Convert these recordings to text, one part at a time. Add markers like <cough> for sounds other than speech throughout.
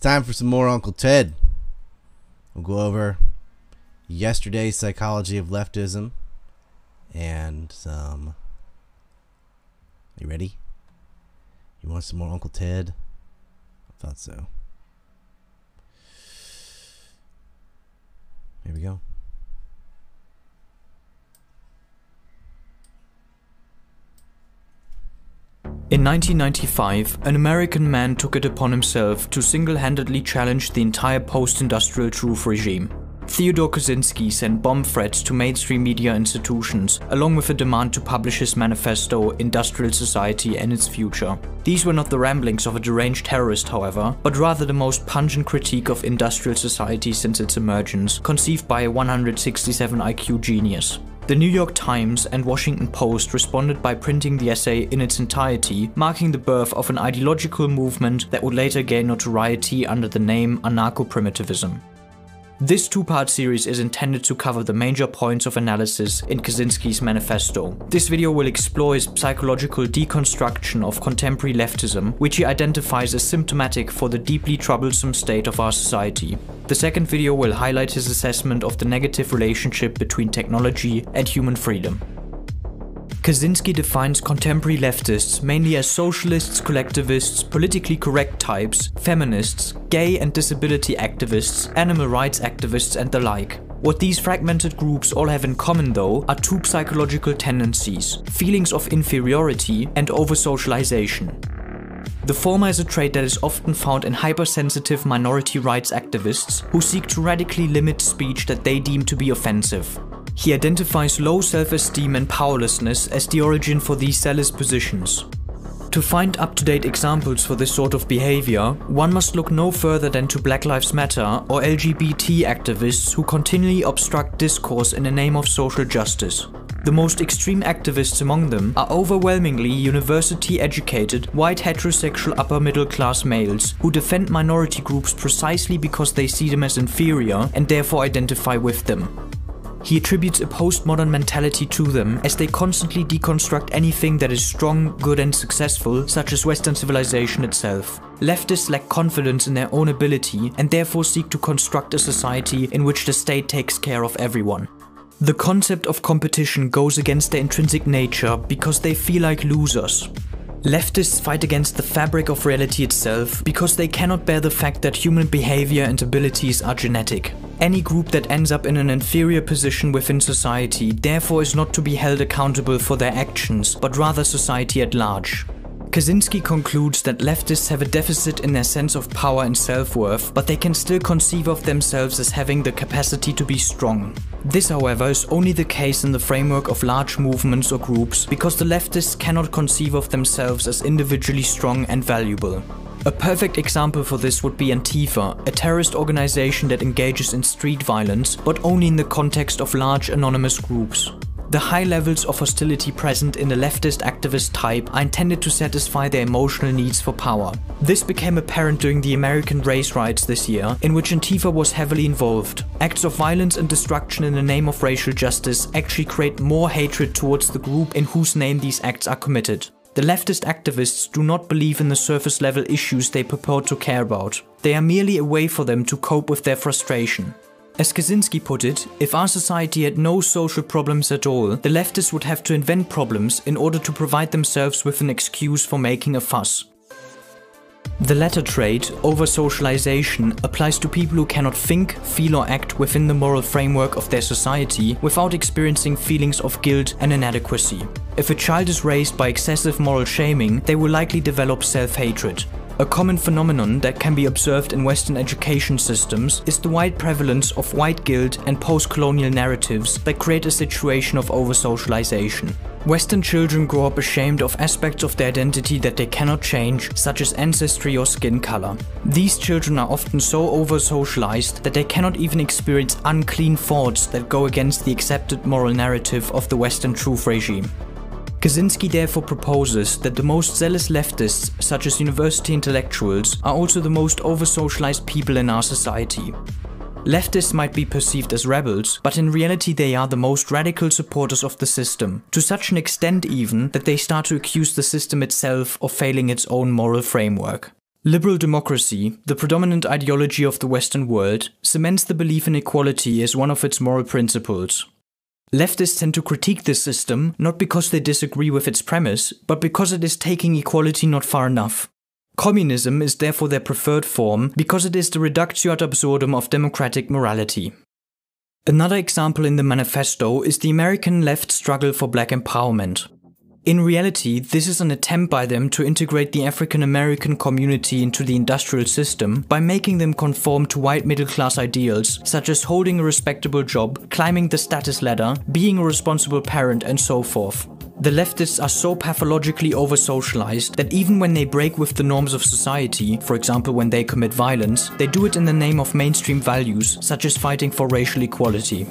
Time for some more Uncle Ted. We'll go over yesterday's psychology of leftism and some. You ready? You want some more Uncle Ted? I thought so. Here we go. In 1995, an American man took it upon himself to single-handedly challenge the entire post-industrial truth regime. Theodore Kaczynski sent bomb threats to mainstream media institutions, along with a demand to publish his manifesto, Industrial Society and Its Future. These were not the ramblings of a deranged terrorist, however, but rather the most pungent critique of industrial society since its emergence, conceived by a 167 IQ genius. The New York Times and Washington Post responded by printing the essay in its entirety, marking the birth of an ideological movement that would later gain notoriety under the name anarcho-primitivism. This two-part series is intended to cover the major points of analysis in Kaczynski's manifesto. This video will explore his psychological deconstruction of contemporary leftism, which he identifies as symptomatic for the deeply troublesome state of our society. The second video will highlight his assessment of the negative relationship between technology and human freedom. Kaczynski defines contemporary leftists mainly as socialists, collectivists, politically correct types, feminists, gay and disability activists, animal rights activists and the like. What these fragmented groups all have in common though are two psychological tendencies, feelings of inferiority and over-socialization. The former is a trait that is often found in hypersensitive minority rights activists who seek to radically limit speech that they deem to be offensive. He identifies low self-esteem and powerlessness as the origin for these zealous positions. To find up-to-date examples for this sort of behavior, one must look no further than to Black Lives Matter or LGBT activists who continually obstruct discourse in the name of social justice. The most extreme activists among them are overwhelmingly university-educated, white heterosexual upper-middle-class males who defend minority groups precisely because they see them as inferior and therefore identify with them. He attributes a postmodern mentality to them as they constantly deconstruct anything that is strong, good and successful, such as Western civilization itself. Leftists lack confidence in their own ability and therefore seek to construct a society in which the state takes care of everyone. The concept of competition goes against their intrinsic nature because they feel like losers. Leftists fight against the fabric of reality itself because they cannot bear the fact that human behavior and abilities are genetic. Any group that ends up in an inferior position within society therefore is not to be held accountable for their actions, but rather society at large. Kaczynski concludes that leftists have a deficit in their sense of power and self-worth, but they can still conceive of themselves as having the capacity to be strong. This however is only the case in the framework of large movements or groups, because the leftists cannot conceive of themselves as individually strong and valuable. A perfect example for this would be Antifa, a terrorist organization that engages in street violence, but only in the context of large anonymous groups. The high levels of hostility present in the leftist activist type are intended to satisfy their emotional needs for power. This became apparent during the American race riots this year, in which Antifa was heavily involved. Acts of violence and destruction in the name of racial justice actually create more hatred towards the group in whose name these acts are committed. The leftist activists do not believe in the surface level issues they purport to care about. They are merely a way for them to cope with their frustration. As Kaczynski put it, if our society had no social problems at all, the leftists would have to invent problems in order to provide themselves with an excuse for making a fuss. The latter trait, over-socialization, applies to people who cannot think, feel or act within the moral framework of their society without experiencing feelings of guilt and inadequacy. If a child is raised by excessive moral shaming, they will likely develop self-hatred. A common phenomenon that can be observed in Western education systems is the wide prevalence of white guilt and post-colonial narratives that create a situation of over-socialization. Western children grow up ashamed of aspects of their identity that they cannot change, such as ancestry or skin color. These children are often so over-socialized that they cannot even experience unclean thoughts that go against the accepted moral narrative of the Western truth regime. Kaczynski therefore proposes that the most zealous leftists, such as university intellectuals, are also the most over-socialized people in our society. Leftists might be perceived as rebels, but in reality they are the most radical supporters of the system, to such an extent even that they start to accuse the system itself of failing its own moral framework. Liberal democracy, the predominant ideology of the Western world, cements the belief in equality as one of its moral principles. Leftists tend to critique this system not because they disagree with its premise, but because it is taking equality not far enough. Communism is therefore their preferred form because it is the reductio ad absurdum of democratic morality. Another example in the manifesto is the American left struggle for black empowerment. In reality, this is an attempt by them to integrate the African American community into the industrial system by making them conform to white middle class ideals, such as holding a respectable job, climbing the status ladder, being a responsible parent, and so forth. The leftists are so pathologically over socialized that even when they break with the norms of society, for example when they commit violence, they do it in the name of mainstream values, such as fighting for racial equality.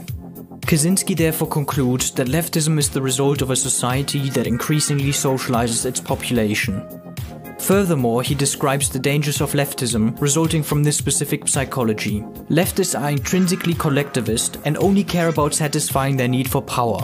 Kaczynski therefore concludes that leftism is the result of a society that increasingly socializes its population. Furthermore, he describes the dangers of leftism resulting from this specific psychology. Leftists are intrinsically collectivist and only care about satisfying their need for power.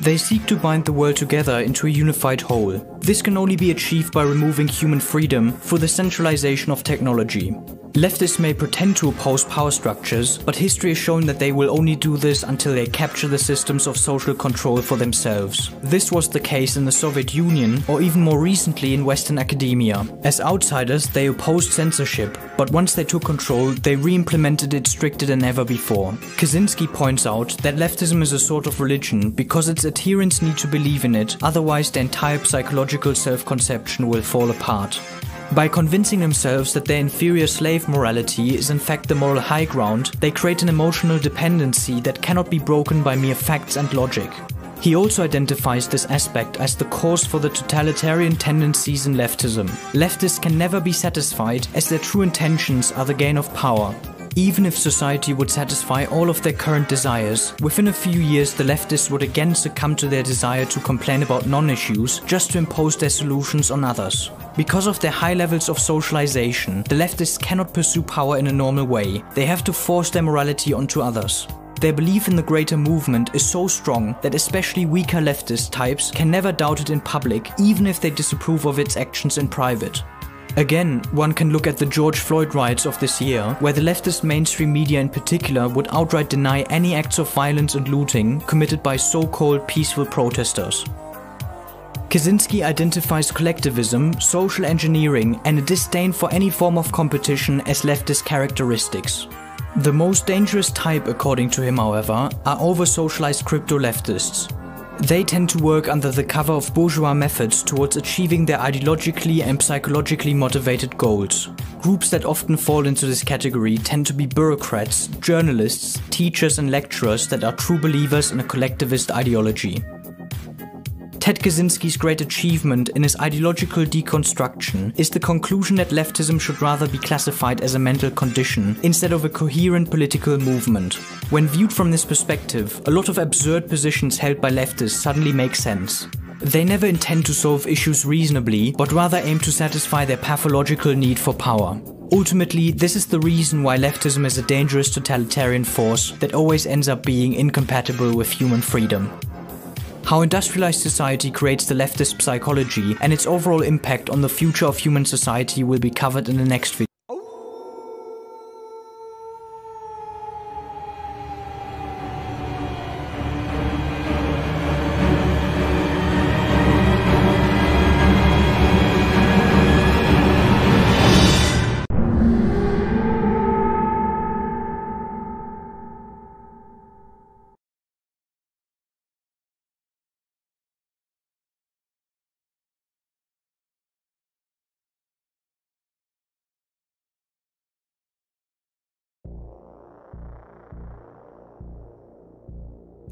They seek to bind the world together into a unified whole. This can only be achieved by removing human freedom through the centralization of technology. Leftists may pretend to oppose power structures, but history has shown that they will only do this until they capture the systems of social control for themselves. This was the case in the Soviet Union, or even more recently in Western academia. As outsiders, they opposed censorship, but once they took control, they re-implemented it stricter than ever before. Kaczynski points out that leftism is a sort of religion because its adherents need to believe in it, otherwise the entire psychological self-conception will fall apart. By convincing themselves that their inferior slave morality is in fact the moral high ground, they create an emotional dependency that cannot be broken by mere facts and logic. He also identifies this aspect as the cause for the totalitarian tendencies in leftism. Leftists can never be satisfied as their true intentions are the gain of power. Even if society would satisfy all of their current desires, within a few years the leftists would again succumb to their desire to complain about non-issues just to impose their solutions on others. Because of their high levels of socialization, the leftists cannot pursue power in a normal way. They have to force their morality onto others. Their belief in the greater movement is so strong that especially weaker leftist types can never doubt it in public, even if they disapprove of its actions in private. Again, one can look at the George Floyd riots of this year, where the leftist mainstream media in particular would outright deny any acts of violence and looting committed by so-called peaceful protesters. Kaczynski identifies collectivism, social engineering, and a disdain for any form of competition as leftist characteristics. The most dangerous type, according to him, however, are over socialized crypto leftists. They tend to work under the cover of bourgeois methods towards achieving their ideologically and psychologically motivated goals. Groups that often fall into this category tend to be bureaucrats, journalists, teachers, and lecturers that are true believers in a collectivist ideology. Ted Kaczynski's great achievement in his ideological deconstruction is the conclusion that leftism should rather be classified as a mental condition instead of a coherent political movement. When viewed from this perspective, a lot of absurd positions held by leftists suddenly make sense. They never intend to solve issues reasonably, but rather aim to satisfy their pathological need for power. Ultimately, this is the reason why leftism is a dangerous totalitarian force that always ends up being incompatible with human freedom. How industrialized society creates the leftist psychology and its overall impact on the future of human society will be covered in the next video.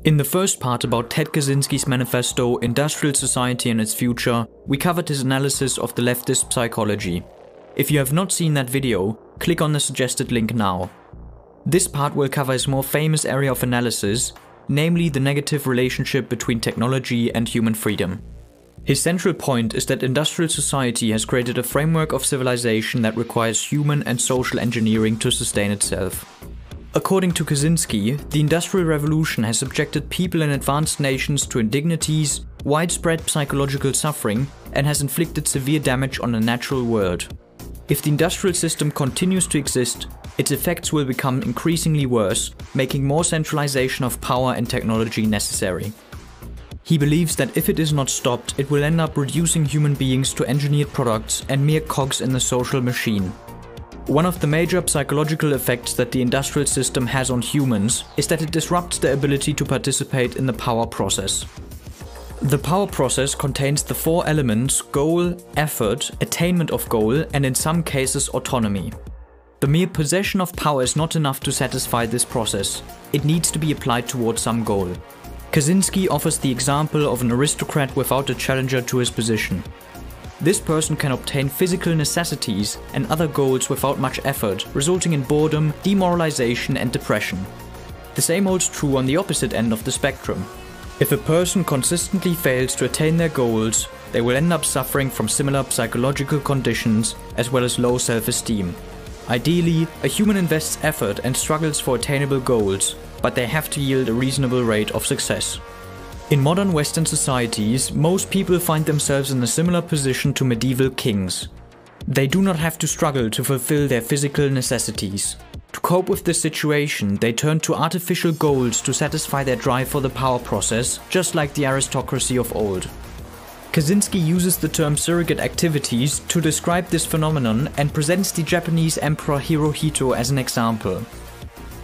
In the first part about Ted Kaczynski's manifesto, Industrial Society and its Future, we covered his analysis of the leftist psychology. If you have not seen that video, click on the suggested link now. This part will cover his more famous area of analysis, namely the negative relationship between technology and human freedom. His central point is that industrial society has created a framework of civilization that requires human and social engineering to sustain itself. According to Kaczynski, the Industrial Revolution has subjected people in advanced nations to indignities, widespread psychological suffering, and has inflicted severe damage on the natural world. If the industrial system continues to exist, its effects will become increasingly worse, making more centralization of power and technology necessary. He believes that if it is not stopped, it will end up reducing human beings to engineered products and mere cogs in the social machine. One of the major psychological effects that the industrial system has on humans is that it disrupts their ability to participate in the power process. The power process contains the four elements goal, effort, attainment of goal, and in some cases autonomy. The mere possession of power is not enough to satisfy this process, it needs to be applied towards some goal. Kaczynski offers the example of an aristocrat without a challenger to his position. This person can obtain physical necessities and other goals without much effort, resulting in boredom, demoralization, and depression. The same holds true on the opposite end of the spectrum. If a person consistently fails to attain their goals, they will end up suffering from similar psychological conditions as well as low self esteem. Ideally, a human invests effort and struggles for attainable goals, but they have to yield a reasonable rate of success. In modern Western societies, most people find themselves in a similar position to medieval kings. They do not have to struggle to fulfill their physical necessities. To cope with this situation, they turn to artificial goals to satisfy their drive for the power process, just like the aristocracy of old. Kaczynski uses the term surrogate activities to describe this phenomenon and presents the Japanese Emperor Hirohito as an example.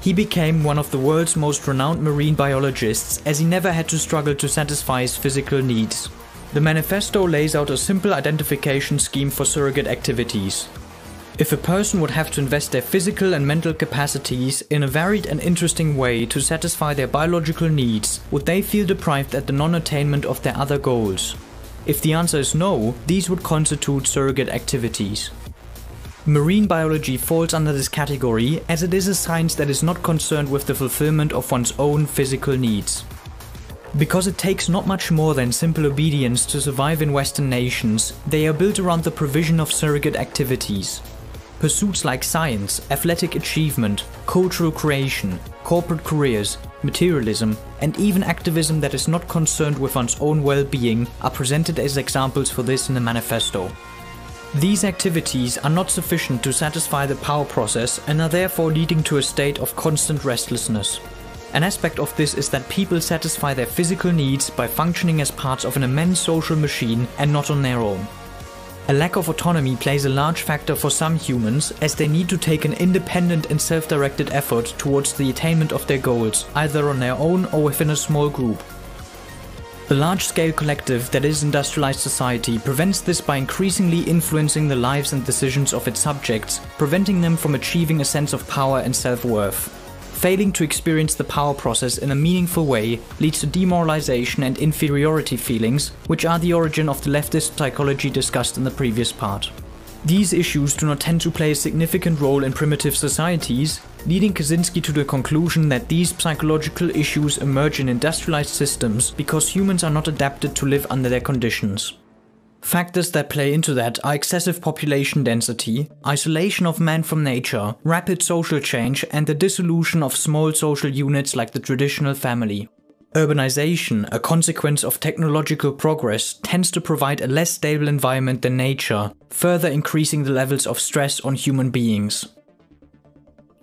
He became one of the world's most renowned marine biologists as he never had to struggle to satisfy his physical needs. The manifesto lays out a simple identification scheme for surrogate activities. If a person would have to invest their physical and mental capacities in a varied and interesting way to satisfy their biological needs, would they feel deprived at the non attainment of their other goals? If the answer is no, these would constitute surrogate activities. Marine biology falls under this category as it is a science that is not concerned with the fulfillment of one's own physical needs. Because it takes not much more than simple obedience to survive in Western nations, they are built around the provision of surrogate activities. Pursuits like science, athletic achievement, cultural creation, corporate careers, materialism, and even activism that is not concerned with one's own well being are presented as examples for this in the manifesto. These activities are not sufficient to satisfy the power process and are therefore leading to a state of constant restlessness. An aspect of this is that people satisfy their physical needs by functioning as parts of an immense social machine and not on their own. A lack of autonomy plays a large factor for some humans as they need to take an independent and self directed effort towards the attainment of their goals, either on their own or within a small group. The large-scale collective that is industrialized society prevents this by increasingly influencing the lives and decisions of its subjects, preventing them from achieving a sense of power and self-worth. Failing to experience the power process in a meaningful way leads to demoralization and inferiority feelings, which are the origin of the leftist psychology discussed in the previous part. These issues do not tend to play a significant role in primitive societies, leading Kaczynski to the conclusion that these psychological issues emerge in industrialized systems because humans are not adapted to live under their conditions. Factors that play into that are excessive population density, isolation of man from nature, rapid social change, and the dissolution of small social units like the traditional family. Urbanization, a consequence of technological progress, tends to provide a less stable environment than nature, further increasing the levels of stress on human beings.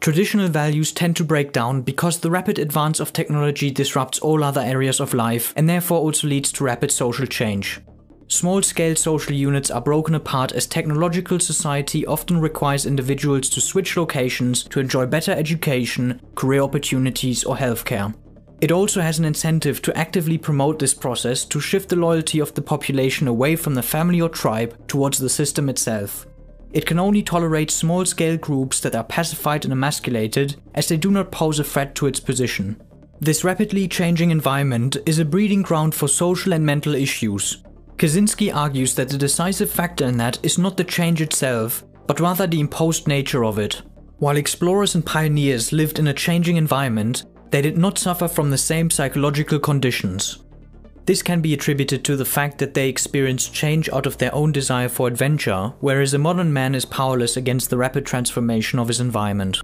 Traditional values tend to break down because the rapid advance of technology disrupts all other areas of life and therefore also leads to rapid social change. Small scale social units are broken apart as technological society often requires individuals to switch locations to enjoy better education, career opportunities, or healthcare. It also has an incentive to actively promote this process to shift the loyalty of the population away from the family or tribe towards the system itself. It can only tolerate small scale groups that are pacified and emasculated as they do not pose a threat to its position. This rapidly changing environment is a breeding ground for social and mental issues. Kaczynski argues that the decisive factor in that is not the change itself, but rather the imposed nature of it. While explorers and pioneers lived in a changing environment, they did not suffer from the same psychological conditions. This can be attributed to the fact that they experienced change out of their own desire for adventure, whereas a modern man is powerless against the rapid transformation of his environment.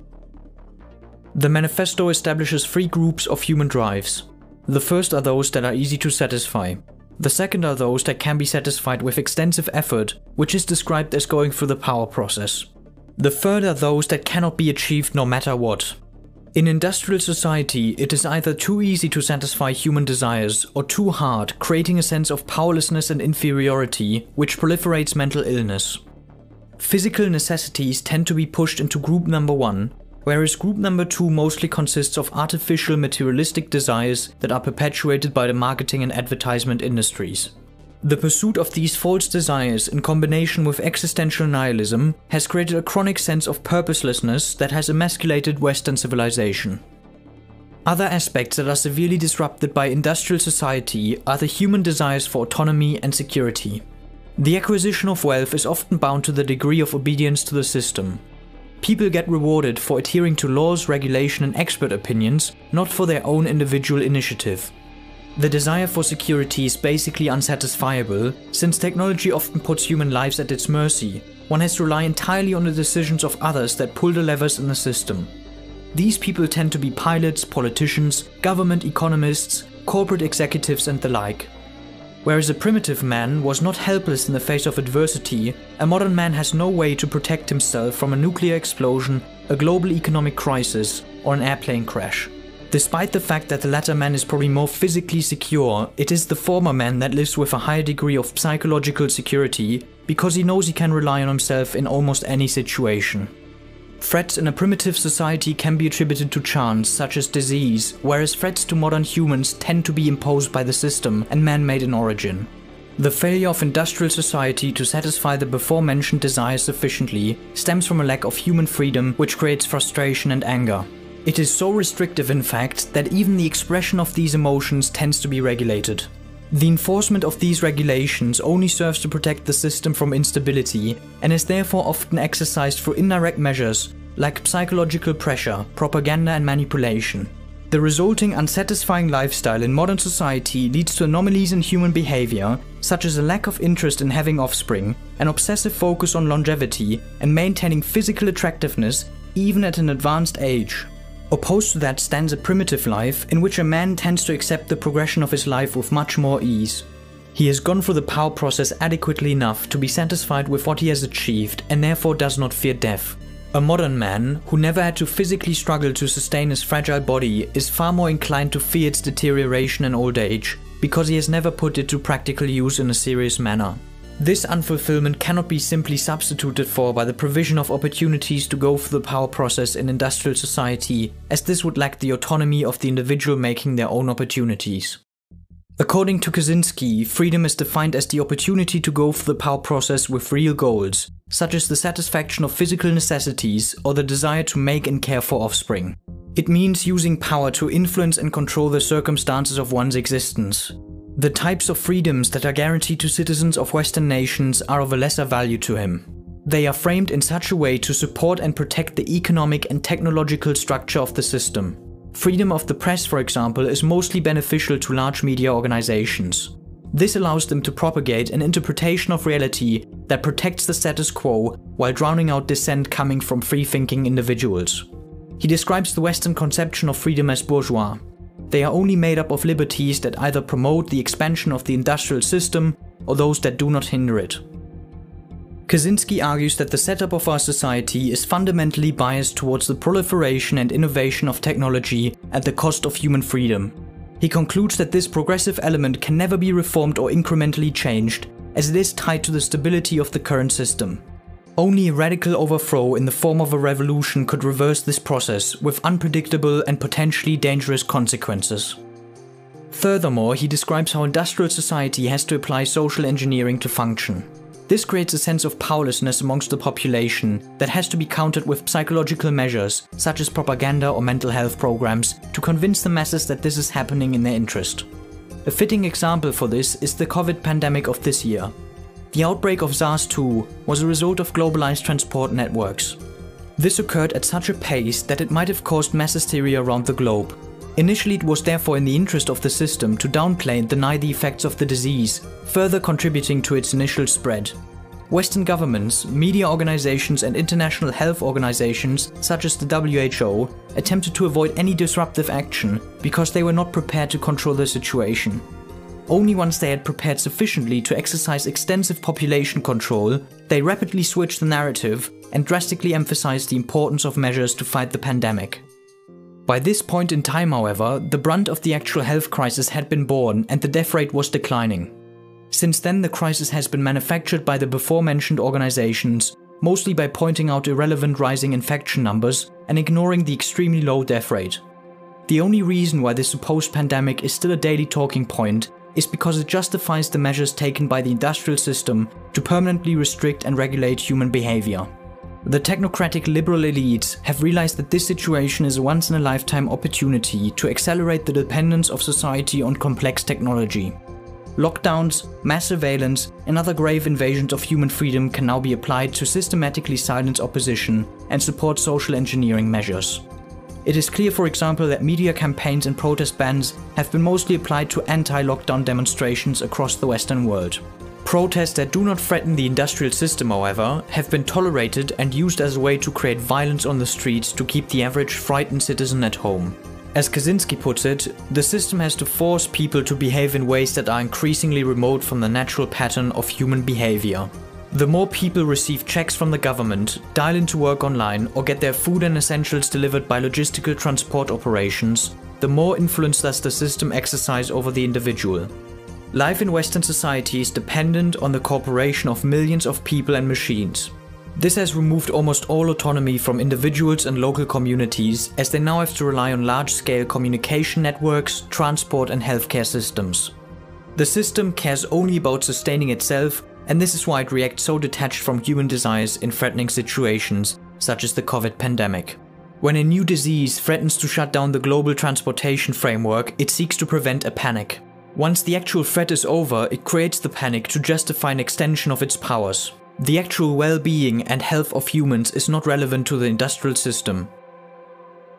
The manifesto establishes three groups of human drives. The first are those that are easy to satisfy. The second are those that can be satisfied with extensive effort, which is described as going through the power process. The third are those that cannot be achieved no matter what. In industrial society, it is either too easy to satisfy human desires or too hard, creating a sense of powerlessness and inferiority, which proliferates mental illness. Physical necessities tend to be pushed into group number one, whereas group number two mostly consists of artificial materialistic desires that are perpetuated by the marketing and advertisement industries. The pursuit of these false desires in combination with existential nihilism has created a chronic sense of purposelessness that has emasculated Western civilization. Other aspects that are severely disrupted by industrial society are the human desires for autonomy and security. The acquisition of wealth is often bound to the degree of obedience to the system. People get rewarded for adhering to laws, regulation, and expert opinions, not for their own individual initiative. The desire for security is basically unsatisfiable, since technology often puts human lives at its mercy. One has to rely entirely on the decisions of others that pull the levers in the system. These people tend to be pilots, politicians, government economists, corporate executives, and the like. Whereas a primitive man was not helpless in the face of adversity, a modern man has no way to protect himself from a nuclear explosion, a global economic crisis, or an airplane crash. Despite the fact that the latter man is probably more physically secure, it is the former man that lives with a higher degree of psychological security because he knows he can rely on himself in almost any situation. Threats in a primitive society can be attributed to chance, such as disease, whereas threats to modern humans tend to be imposed by the system and man made in origin. The failure of industrial society to satisfy the before mentioned desires sufficiently stems from a lack of human freedom, which creates frustration and anger. It is so restrictive, in fact, that even the expression of these emotions tends to be regulated. The enforcement of these regulations only serves to protect the system from instability and is therefore often exercised through indirect measures like psychological pressure, propaganda, and manipulation. The resulting unsatisfying lifestyle in modern society leads to anomalies in human behavior, such as a lack of interest in having offspring, an obsessive focus on longevity, and maintaining physical attractiveness even at an advanced age. Opposed to that stands a primitive life, in which a man tends to accept the progression of his life with much more ease. He has gone through the power process adequately enough to be satisfied with what he has achieved and therefore does not fear death. A modern man, who never had to physically struggle to sustain his fragile body, is far more inclined to fear its deterioration in old age, because he has never put it to practical use in a serious manner. This unfulfillment cannot be simply substituted for by the provision of opportunities to go through the power process in industrial society, as this would lack the autonomy of the individual making their own opportunities. According to Kaczynski, freedom is defined as the opportunity to go through the power process with real goals, such as the satisfaction of physical necessities or the desire to make and care for offspring. It means using power to influence and control the circumstances of one's existence, the types of freedoms that are guaranteed to citizens of Western nations are of a lesser value to him. They are framed in such a way to support and protect the economic and technological structure of the system. Freedom of the press, for example, is mostly beneficial to large media organizations. This allows them to propagate an interpretation of reality that protects the status quo while drowning out dissent coming from free thinking individuals. He describes the Western conception of freedom as bourgeois, they are only made up of liberties that either promote the expansion of the industrial system or those that do not hinder it. Kaczynski argues that the setup of our society is fundamentally biased towards the proliferation and innovation of technology at the cost of human freedom. He concludes that this progressive element can never be reformed or incrementally changed, as it is tied to the stability of the current system. Only a radical overthrow in the form of a revolution could reverse this process with unpredictable and potentially dangerous consequences. Furthermore, he describes how industrial society has to apply social engineering to function. This creates a sense of powerlessness amongst the population that has to be countered with psychological measures, such as propaganda or mental health programs, to convince the masses that this is happening in their interest. A fitting example for this is the COVID pandemic of this year, the outbreak of SARS-2 was a result of globalized transport networks. This occurred at such a pace that it might have caused mass hysteria around the globe. Initially it was therefore in the interest of the system to downplay and deny the effects of the disease, further contributing to its initial spread. Western governments, media organizations, and international health organizations, such as the WHO, attempted to avoid any disruptive action because they were not prepared to control the situation. Only once they had prepared sufficiently to exercise extensive population control, they rapidly switched the narrative and drastically emphasized the importance of measures to fight the pandemic. By this point in time, however, the brunt of the actual health crisis had been borne and the death rate was declining. Since then, the crisis has been manufactured by the before mentioned organizations, mostly by pointing out irrelevant rising infection numbers and ignoring the extremely low death rate. The only reason why this supposed pandemic is still a daily talking point is because it justifies the measures taken by the industrial system to permanently restrict and regulate human behavior. The technocratic liberal elites have realized that this situation is a once in a lifetime opportunity to accelerate the dependence of society on complex technology. Lockdowns, mass surveillance, and other grave invasions of human freedom can now be applied to systematically silence opposition and support social engineering measures. It is clear, for example, that media campaigns and protest bans have been mostly applied to anti lockdown demonstrations across the Western world. Protests that do not threaten the industrial system, however, have been tolerated and used as a way to create violence on the streets to keep the average frightened citizen at home. As Kaczynski puts it, the system has to force people to behave in ways that are increasingly remote from the natural pattern of human behavior. The more people receive checks from the government, dial into work online, or get their food and essentials delivered by logistical transport operations, the more influence does the system exercise over the individual. Life in Western society is dependent on the cooperation of millions of people and machines. This has removed almost all autonomy from individuals and local communities, as they now have to rely on large scale communication networks, transport, and healthcare systems. The system cares only about sustaining itself, and this is why it reacts so detached from human desires in threatening situations, such as the COVID pandemic. When a new disease threatens to shut down the global transportation framework, it seeks to prevent a panic. Once the actual threat is over, it creates the panic to justify an extension of its powers. The actual well-being and health of humans is not relevant to the industrial system.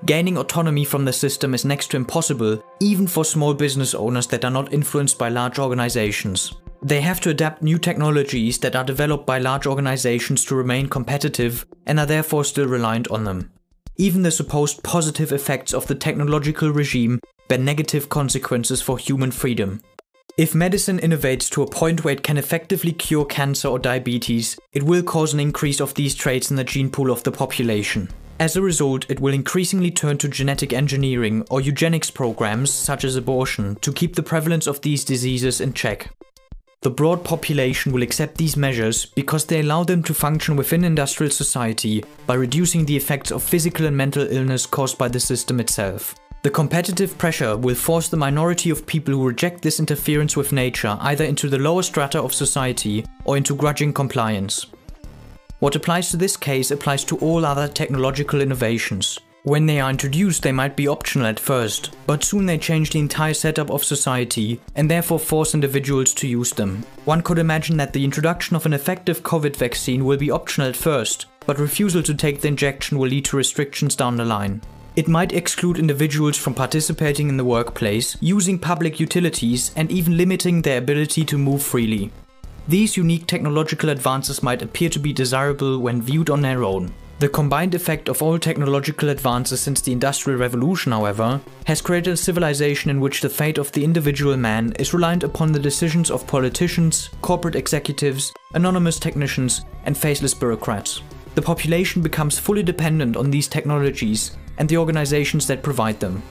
Gaining autonomy from the system is next to impossible, even for small business owners that are not influenced by large organizations. They have to adapt new technologies that are developed by large organizations to remain competitive and are therefore still reliant on them. Even the supposed positive effects of the technological regime bear negative consequences for human freedom. If medicine innovates to a point where it can effectively cure cancer or diabetes, it will cause an increase of these traits in the gene pool of the population. As a result, it will increasingly turn to genetic engineering or eugenics programs, such as abortion, to keep the prevalence of these diseases in check. The broad population will accept these measures because they allow them to function within industrial society by reducing the effects of physical and mental illness caused by the system itself. The competitive pressure will force the minority of people who reject this interference with nature either into the lower strata of society or into grudging compliance. What applies to this case applies to all other technological innovations. When they are introduced, they might be optional at first, but soon they change the entire setup of society and therefore force individuals to use them. One could imagine that the introduction of an effective COVID vaccine will be optional at first, but refusal to take the injection will lead to restrictions down the line. It might exclude individuals from participating in the workplace, using public utilities, and even limiting their ability to move freely. These unique technological advances might appear to be desirable when viewed on their own. The combined effect of all technological advances since the Industrial Revolution, however, has created a civilization in which the fate of the individual man is reliant upon the decisions of politicians, corporate executives, anonymous technicians, and faceless bureaucrats. The population becomes fully dependent on these technologies and the organizations that provide them.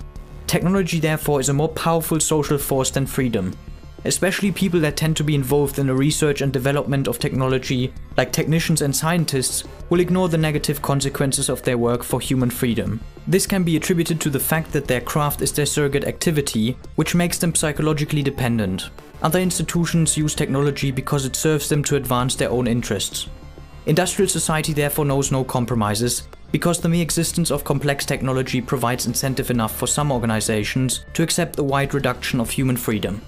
Technology, therefore, is a more powerful social force than freedom. Especially people that tend to be involved in the research and development of technology, like technicians and scientists, will ignore the negative consequences of their work for human freedom. This can be attributed to the fact that their craft is their surrogate activity, which makes them psychologically dependent. Other institutions use technology because it serves them to advance their own interests. Industrial society therefore knows no compromises, because the mere existence of complex technology provides incentive enough for some organizations to accept the wide reduction of human freedom.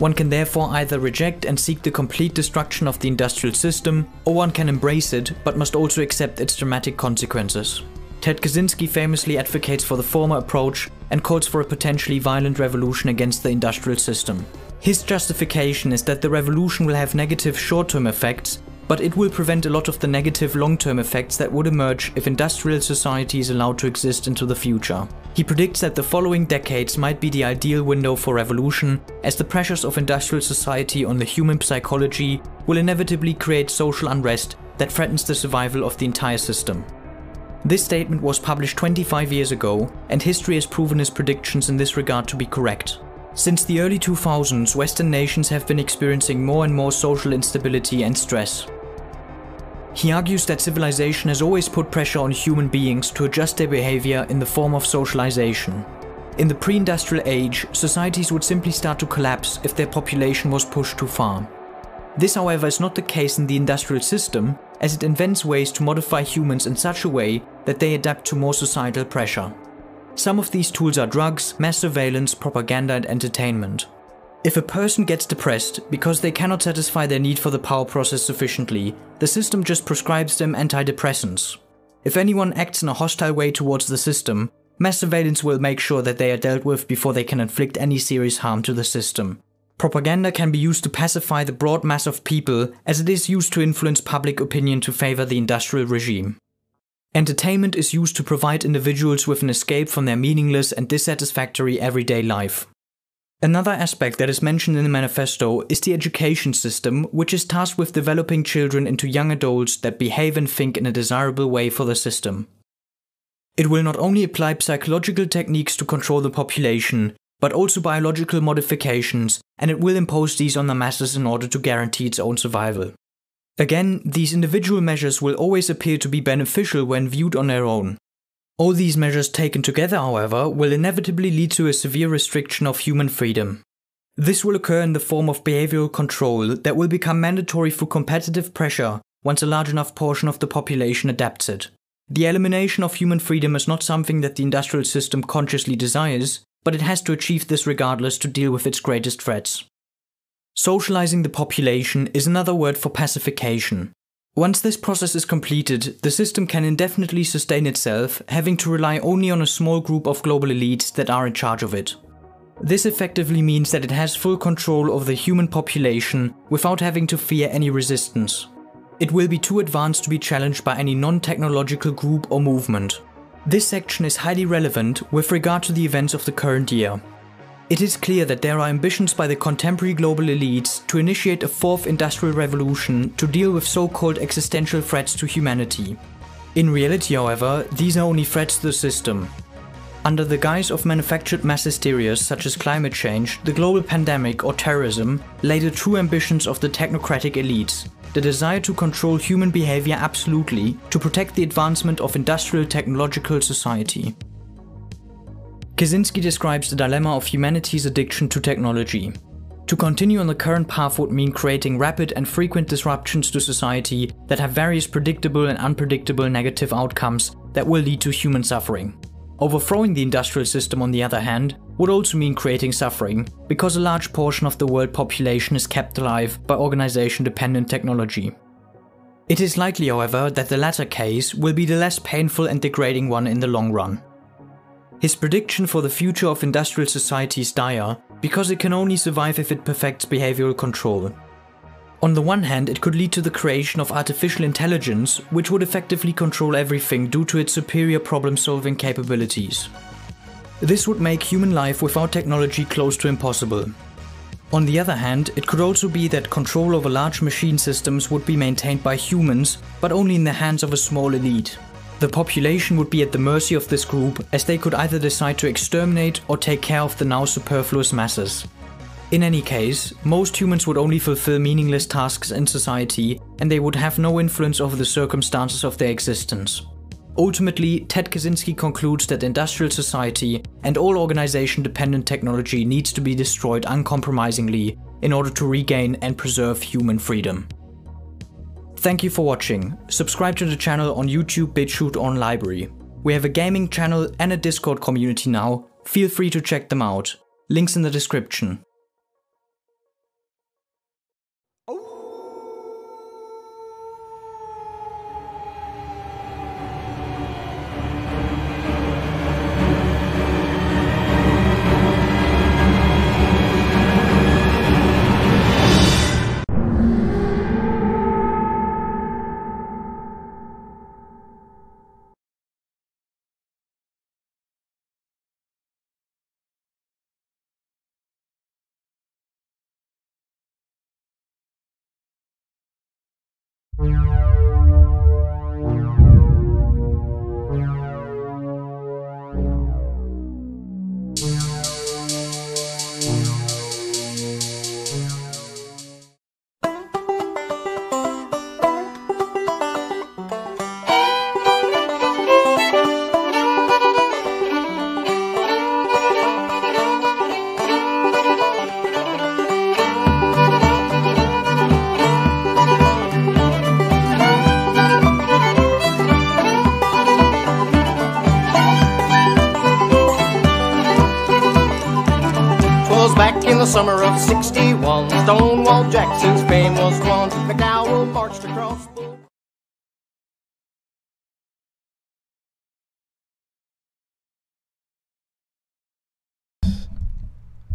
One can therefore either reject and seek the complete destruction of the industrial system, or one can embrace it but must also accept its dramatic consequences. Ted Kaczynski famously advocates for the former approach and calls for a potentially violent revolution against the industrial system. His justification is that the revolution will have negative short term effects but it will prevent a lot of the negative long term effects that would emerge if industrial society is allowed to exist into the future. He predicts that the following decades might be the ideal window for revolution, as the pressures of industrial society on the human psychology will inevitably create social unrest that threatens the survival of the entire system. This statement was published 25 years ago, and history has proven his predictions in this regard to be correct. Since the early 2000s, Western nations have been experiencing more and more social instability and stress. He argues that civilization has always put pressure on human beings to adjust their behavior in the form of socialization. In the pre industrial age, societies would simply start to collapse if their population was pushed too far. This, however, is not the case in the industrial system, as it invents ways to modify humans in such a way that they adapt to more societal pressure. Some of these tools are drugs, mass surveillance, propaganda, and entertainment. If a person gets depressed because they cannot satisfy their need for the power process sufficiently, the system just prescribes them antidepressants. If anyone acts in a hostile way towards the system, mass surveillance will make sure that they are dealt with before they can inflict any serious harm to the system. Propaganda can be used to pacify the broad mass of people as it is used to influence public opinion to favor the industrial regime. Entertainment is used to provide individuals with an escape from their meaningless and dissatisfactory everyday life. Another aspect that is mentioned in the manifesto is the education system, which is tasked with developing children into young adults that behave and think in a desirable way for the system. It will not only apply psychological techniques to control the population, but also biological modifications, and it will impose these on the masses in order to guarantee its own survival. Again, these individual measures will always appear to be beneficial when viewed on their own, all these measures taken together, however, will inevitably lead to a severe restriction of human freedom. This will occur in the form of behavioral control that will become mandatory through competitive pressure once a large enough portion of the population adapts it. The elimination of human freedom is not something that the industrial system consciously desires, but it has to achieve this regardless to deal with its greatest threats. Socializing the population is another word for pacification, once this process is completed, the system can indefinitely sustain itself, having to rely only on a small group of global elites that are in charge of it. This effectively means that it has full control of the human population without having to fear any resistance. It will be too advanced to be challenged by any non-technological group or movement. This section is highly relevant with regard to the events of the current year. It is clear that there are ambitions by the contemporary global elites to initiate a fourth industrial revolution to deal with so-called existential threats to humanity. In reality, however, these are only threats to the system. Under the guise of manufactured mass hysterias such as climate change, the global pandemic or terrorism lay the true ambitions of the technocratic elites, the desire to control human behavior absolutely to protect the advancement of industrial technological society. Kaczynski describes the dilemma of humanity's addiction to technology. To continue on the current path would mean creating rapid and frequent disruptions to society that have various predictable and unpredictable negative outcomes that will lead to human suffering. Overthrowing the industrial system, on the other hand, would also mean creating suffering, because a large portion of the world population is kept alive by organization dependent technology. It is likely, however, that the latter case will be the less painful and degrading one in the long run. His prediction for the future of industrial society is dire, because it can only survive if it perfects behavioral control. On the one hand, it could lead to the creation of artificial intelligence, which would effectively control everything due to its superior problem solving capabilities. This would make human life without technology close to impossible. On the other hand, it could also be that control over large machine systems would be maintained by humans, but only in the hands of a small elite. The population would be at the mercy of this group as they could either decide to exterminate or take care of the now superfluous masses. In any case, most humans would only fulfill meaningless tasks in society and they would have no influence over the circumstances of their existence. Ultimately, Ted Kaczynski concludes that industrial society and all organization dependent technology needs to be destroyed uncompromisingly in order to regain and preserve human freedom. Thank you for watching. Subscribe to the channel on YouTube, BitChute on LBRY. We have a gaming channel and a Discord community now. Feel free to check them out. Links in the description. 'Twas Jackson's fame was. McDowell marched across. Bull-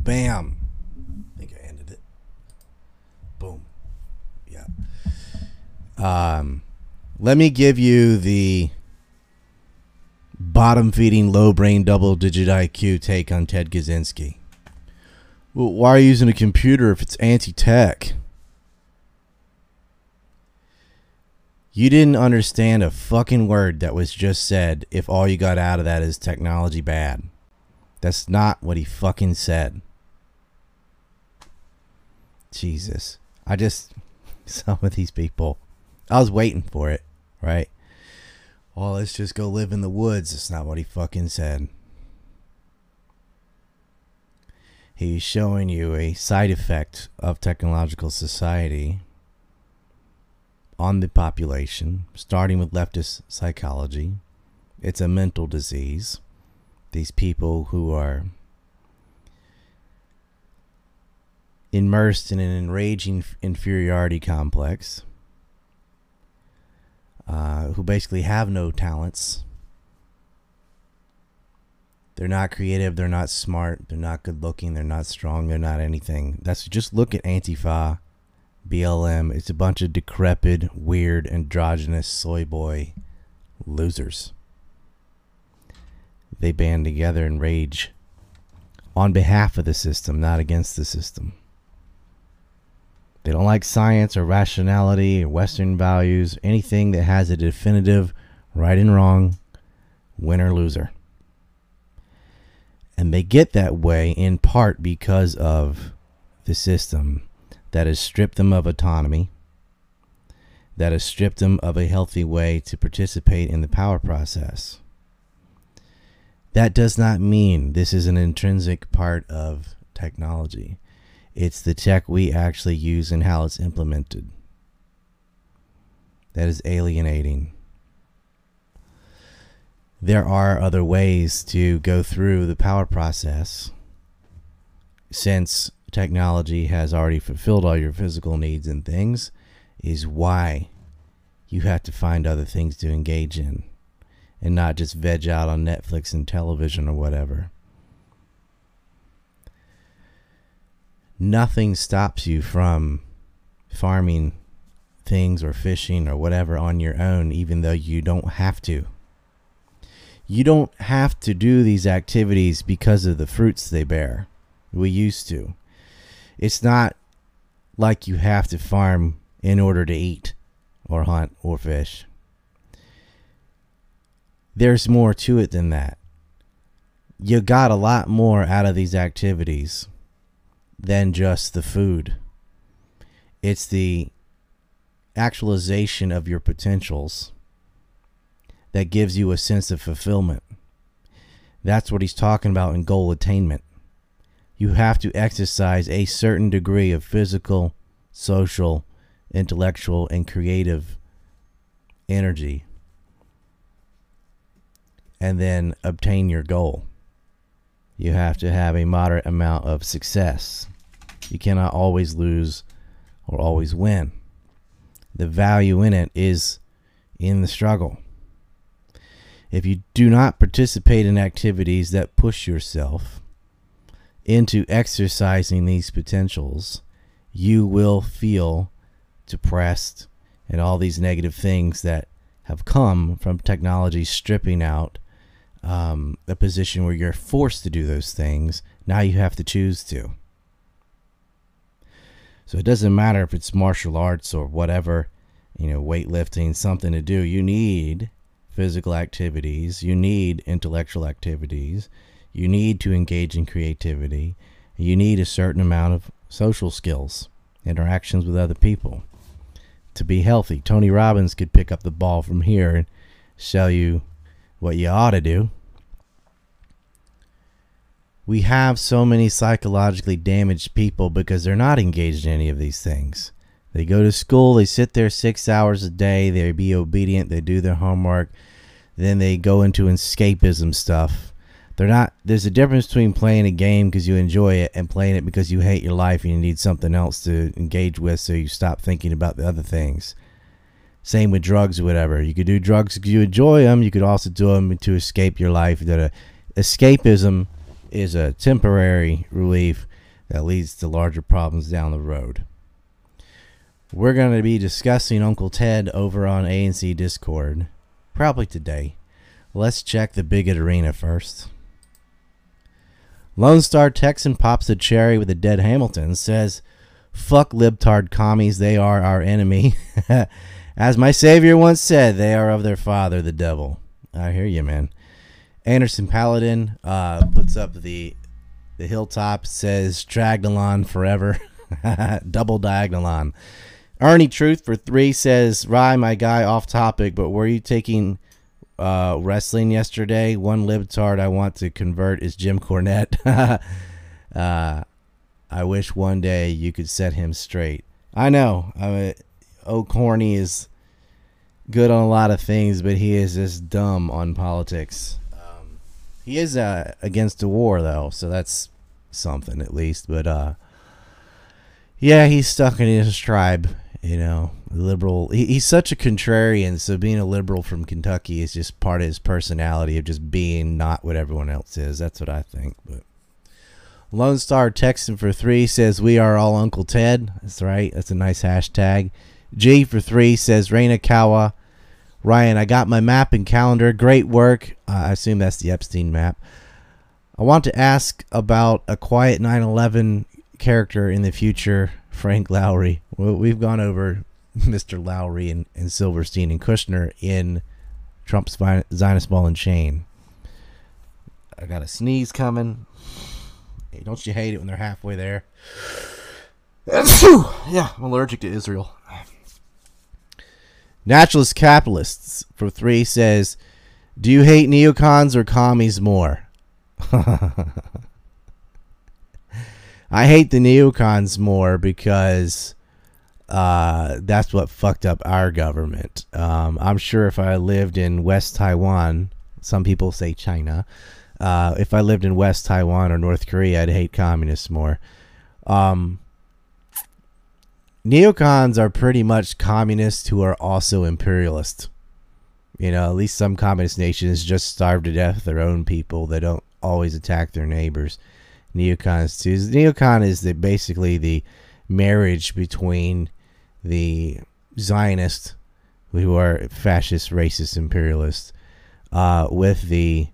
Bam. I think I ended it. Boom. Yeah. Um, let me give you the bottom feeding, low brain, double digit IQ take on Ted Kaczynski. Well, why are you using a computer if it's anti tech? You didn't understand a fucking word that was just said if all you got out of that is technology bad. That's not what he fucking said. Jesus. I just <laughs> some of these people I was waiting for it, right? Well, let's just go live in the woods. It's not what he fucking said. He's showing you a side effect of technological society on the population, starting with leftist psychology. It's a mental disease. These people who are immersed in an enraging inferiority complex, uh, who basically have no talents. They're not creative. They're not smart. They're not good looking. They're not strong. They're not anything. That's just look at Antifa, BLM. It's a bunch of decrepit, weird, androgynous soy boy losers. They band together in rage on behalf of the system, not against the system. They don't like science or rationality or Western values, anything that has a definitive right and wrong, winner loser. And they get that way in part because of the system that has stripped them of autonomy, that has stripped them of a healthy way to participate in the power process. That does not mean this is an intrinsic part of technology. It's the tech we actually use and how it's implemented. That is alienating. There are other ways to go through the power process since technology has already fulfilled all your physical needs and things, is why you have to find other things to engage in and not just veg out on Netflix and television or whatever. Nothing stops you from farming things or fishing or whatever on your own, even though you don't have to. You don't have to do these activities because of the fruits they bear. We used to. It's not like you have to farm in order to eat or hunt or fish. There's more to it than that. You got a lot more out of these activities than just the food. It's the actualization of your potentials that gives you a sense of fulfillment. That's what he's talking about in goal attainment. You have to exercise a certain degree of physical, social, intellectual, and creative energy and then obtain your goal. You have to have a moderate amount of success. You cannot always lose or always win. The value in it is in the struggle. If you do not participate in activities that push yourself into exercising these potentials, you will feel depressed and all these negative things that have come from technology stripping out um, a position where you're forced to do those things. Now you have to choose to. So it doesn't matter if it's martial arts or whatever. you know, weightlifting, something to do. You need physical activities, you need intellectual activities, you need to engage in creativity, you need a certain amount of social skills, interactions with other people to be healthy. Tony Robbins could pick up the ball from here and show you what you ought to do. We have so many psychologically damaged people because they're not engaged in any of these things. They go to school, they sit there six hours a day, they be obedient, they do their homework, then they go into escapism stuff. They're not. There's a difference between playing a game because you enjoy it and playing it because you hate your life and you need something else to engage with, so you stop thinking about the other things. Same with drugs or whatever. You could do drugs because you enjoy them. You could also do them to escape your life. That escapism is a temporary relief that leads to larger problems down the road. We're going to be discussing Uncle Ted over on ANC Discord, probably today. Let's check the bigot arena first. Lone Star Texan pops a cherry with a dead Hamilton, says, Fuck libtard commies, they are our enemy. <laughs> As my savior once said, they are of their father, the devil. I hear you, man. Anderson Paladin uh, puts up the the hilltop, says Dragnalon forever. <laughs> Double diagonalon. Ernie Truth for three says, Rye, my guy, off topic, but were you taking uh, wrestling yesterday. One libtard I want to convert is Jim Cornette. <laughs> uh, I wish one day you could set him straight. I know. I mean, O'Corny is good on a lot of things, but he is just dumb on politics. Um, he is uh, against the war, though, so that's something at least. But uh, yeah, he's stuck in his tribe you know, liberal. He, he's such a contrarian. So being a liberal from Kentucky is just part of his personality of just being not what everyone else is. That's what I think. But Lone Star Texan for three says we are all Uncle Ted. That's right. That's a nice hashtag. G for three says Reina Kawa. Ryan, I got my map and calendar. Great work. Uh, I assume that's the Epstein map. I want to ask about a quiet 9 11 character in the future, Frank Lowy. We've gone over <laughs> Mr. Lowy and, and Silverstein and Kushner in Trump's Zionist ball and chain. I got a sneeze coming. Hey, don't you hate it when they're halfway there? <coughs> yeah, I'm allergic to Israel. Naturalist Capitalists for three says, Do you hate neocons or commies more? <laughs> I hate the neocons more because uh, that's what fucked up our government. Um, I'm sure if I lived in West Taiwan, some people say China. Uh, if I lived in West Taiwan or North Korea, I'd hate communists more. Um, neocons are pretty much communists who are also imperialists. You know, at least some communist nations just starve to death their own people. They don't always attack their neighbors neocons too. Neocon is the basically the marriage between the Zionists, who are fascist, racist, imperialists, uh, with the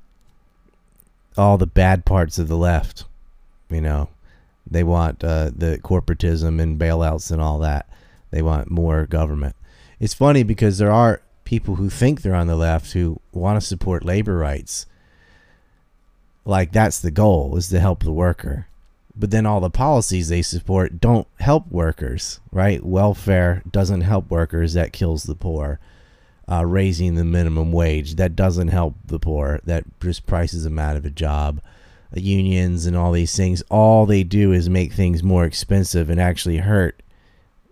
all the bad parts of the left. You know, they want uh, the corporatism and bailouts and all that. They want more government. It's funny because there are people who think they're on the left who want to support labor rights like that's the goal is to help the worker but then all the policies they support don't help workers right? Welfare doesn't help workers that kills the poor. Uh, raising the minimum wage that doesn't help the poor that just prices them out of a job. Uh, unions and all these things all they do is make things more expensive and actually hurt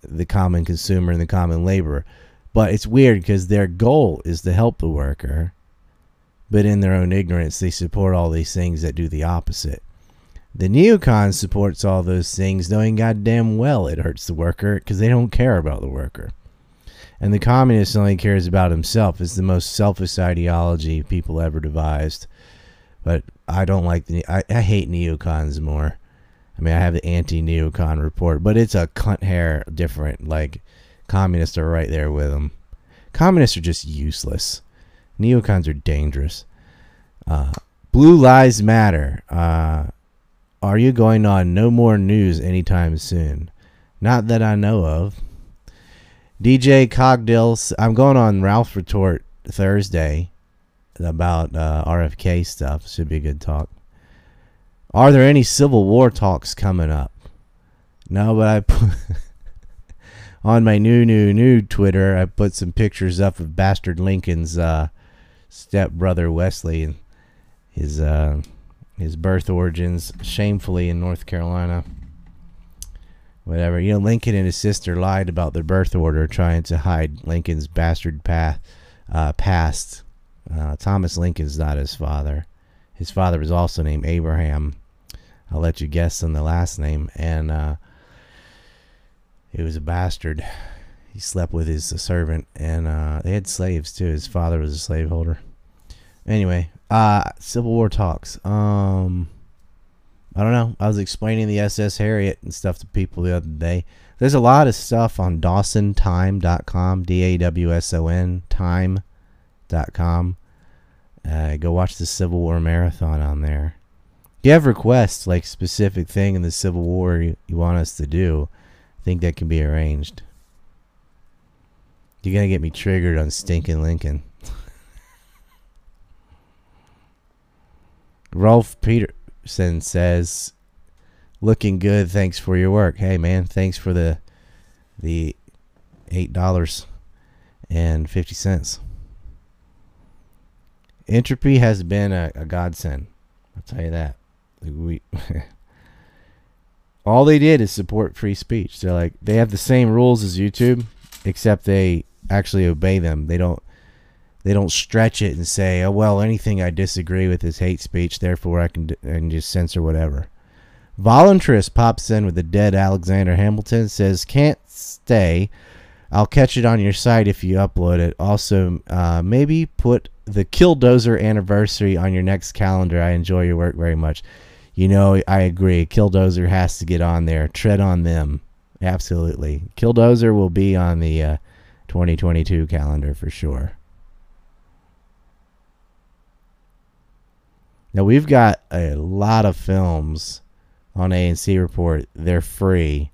the common consumer and the common laborer. But it's weird because their goal is to help the worker but in their own ignorance, they support all these things that do the opposite. The neocon supports all those things, knowing goddamn well it hurts the worker because they don't care about the worker. And the communist only cares about himself. It's the most selfish ideology people ever devised. But I don't like the. I, I hate neocons more. I mean, I have the anti-neocon report, but it's a cunt hair different. Like, communists are right there with them. Communists are just useless. Neocons are dangerous. Uh, Blue Lives Matter. Uh, are you going on no more news anytime soon? Not that I know of. DJ Cogdill, I'm going on Ralph Retort Thursday about uh, RFK stuff. Should be a good talk. Are there any Civil War talks coming up? No, but I put <laughs> on my new, new, new Twitter, I put some pictures up of Bastard Lincoln's uh, stepbrother Wesley and his uh, his birth origins, shamefully in North Carolina. Whatever, you know, Lincoln and his sister lied about their birth order, trying to hide Lincoln's bastard path, uh, past. Uh, Thomas Lincoln's not his father. His father was also named Abraham. I'll let you guess on the last name, and uh, he was a bastard. He slept with his servant, and uh, they had slaves too. His father was a slaveholder. Anyway, uh, Civil War talks. Um, I don't know. I was explaining the SS Harriet and stuff to people the other day. There's a lot of stuff on DawsonTime.com, D A W S O N time.com. Uh, go watch the Civil War marathon on there. If you have requests, like specific thing in the Civil War you, you want us to do, I think that can be arranged. You're gonna get me triggered on stinking Lincoln. Rolf Peterson says, "Looking good. Thanks for your work. Hey man, thanks for the the eight dollars and fifty cents. Entropy has been a, a godsend. I'll tell you that. We <laughs> all they did is support free speech. They're like they have the same rules as YouTube, except they actually obey them. They don't they don't stretch it and say, "Oh well, anything I disagree with is hate speech, therefore I can d- can just censor whatever." Voluntarist pops in with the dead Alexander Hamilton says, "Can't stay. I'll catch it on your site if you upload it. Also, uh, maybe put the Killdozer anniversary on your next calendar. I enjoy your work very much." You know, I agree. Killdozer has to get on there. Tread on them. Absolutely. Killdozer will be on the uh, 2022 calendar for sure. Now we've got a lot of films on ANC Report. They're free.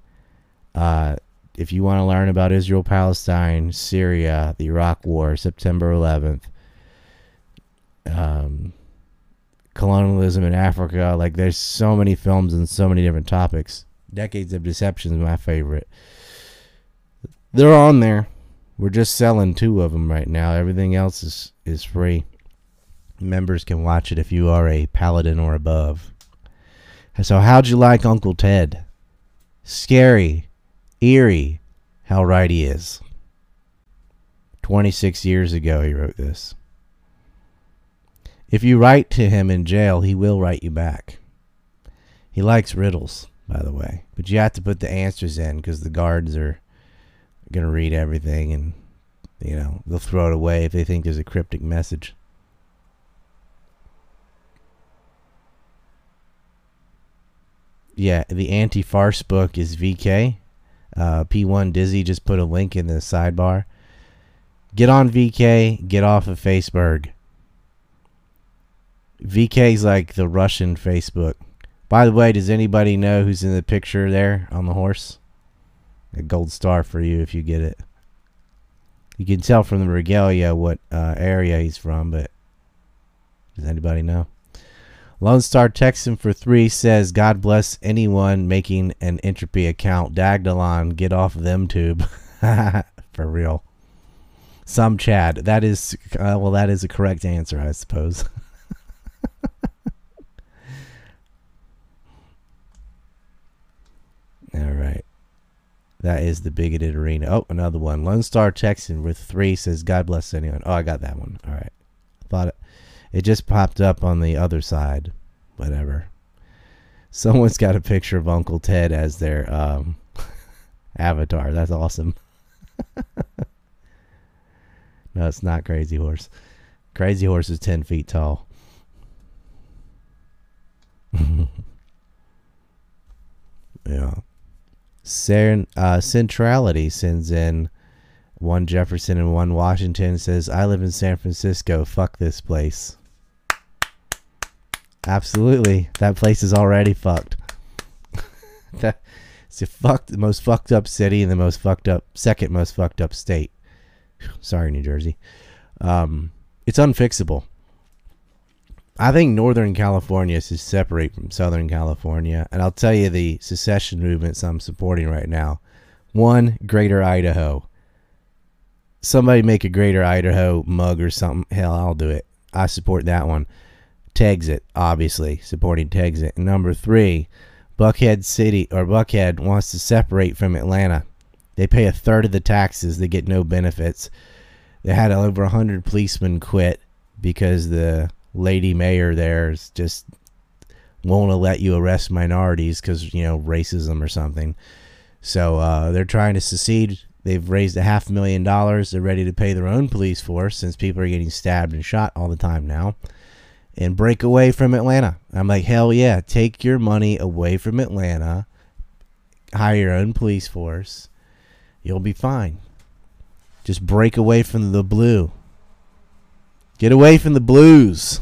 Uh, if you want to learn about Israel, Palestine, Syria, the Iraq War, September 11th, um, colonialism in Africa, like there's so many films and so many different topics. Decades of Deception is my favorite. They're on there. We're just selling two of them right now. Everything else is is free. Members can watch it if you are a paladin or above. So, how'd you like Uncle Ted? Scary, eerie, how right he is. 26 years ago, he wrote this. If you write to him in jail, he will write you back. He likes riddles, by the way, but you have to put the answers in because the guards are going to read everything and, you know, they'll throw it away if they think there's a cryptic message. Yeah, the anti farce book is VK. Uh, P1 Dizzy just put a link in the sidebar. Get on VK, get off of Facebook. VK's like the Russian Facebook. By the way, does anybody know who's in the picture there on the horse? A gold star for you if you get it. You can tell from the regalia what uh, area he's from, but does anybody know? Lone Star Texan for three says, God bless anyone making an entropy account. Dagdalon, get off them tube. <laughs> for real. Some Chad. That is, uh, well, that is a correct answer, I suppose. <laughs> All right. That is the bigoted arena. Oh, another one. Lone Star Texan with three says, God bless anyone. Oh, I got that one. All right. Thought it. It just popped up on the other side. Whatever. <laughs> Someone's got a picture of Uncle Ted as their um, <laughs> avatar. That's awesome. <laughs> no, it's not Crazy Horse. Crazy Horse is 10 feet tall. yeah. Uh, Centrality sends in one Jefferson and one Washington says, I live in San Francisco. Fuck this place. Absolutely. That place is already fucked. <laughs> that It's the fucked, most fucked up city and the most fucked up, second most fucked up state. <sighs> Sorry, New Jersey. Um, it's unfixable. I think Northern California should separate from Southern California. And I'll tell you the secession movements I'm supporting right now. One, Greater Idaho. Somebody make a Greater Idaho mug or something. Hell, I'll do it. I support that one. Texit, obviously, supporting Texit. Number three, Buckhead City or Buckhead wants to separate from Atlanta. They pay a third of the taxes. They get no benefits. They had over 100 policemen quit because the lady mayor there is just won't let you arrest minorities because, you know, racism or something. So uh, they're trying to secede. They've raised a half million dollars. They're ready to pay their own police force since people are getting stabbed and shot all the time now and break away from Atlanta. I'm like, hell yeah, take your money away from Atlanta, hire your own police force. You'll be fine. Just break away from the blue. Get away from the blues.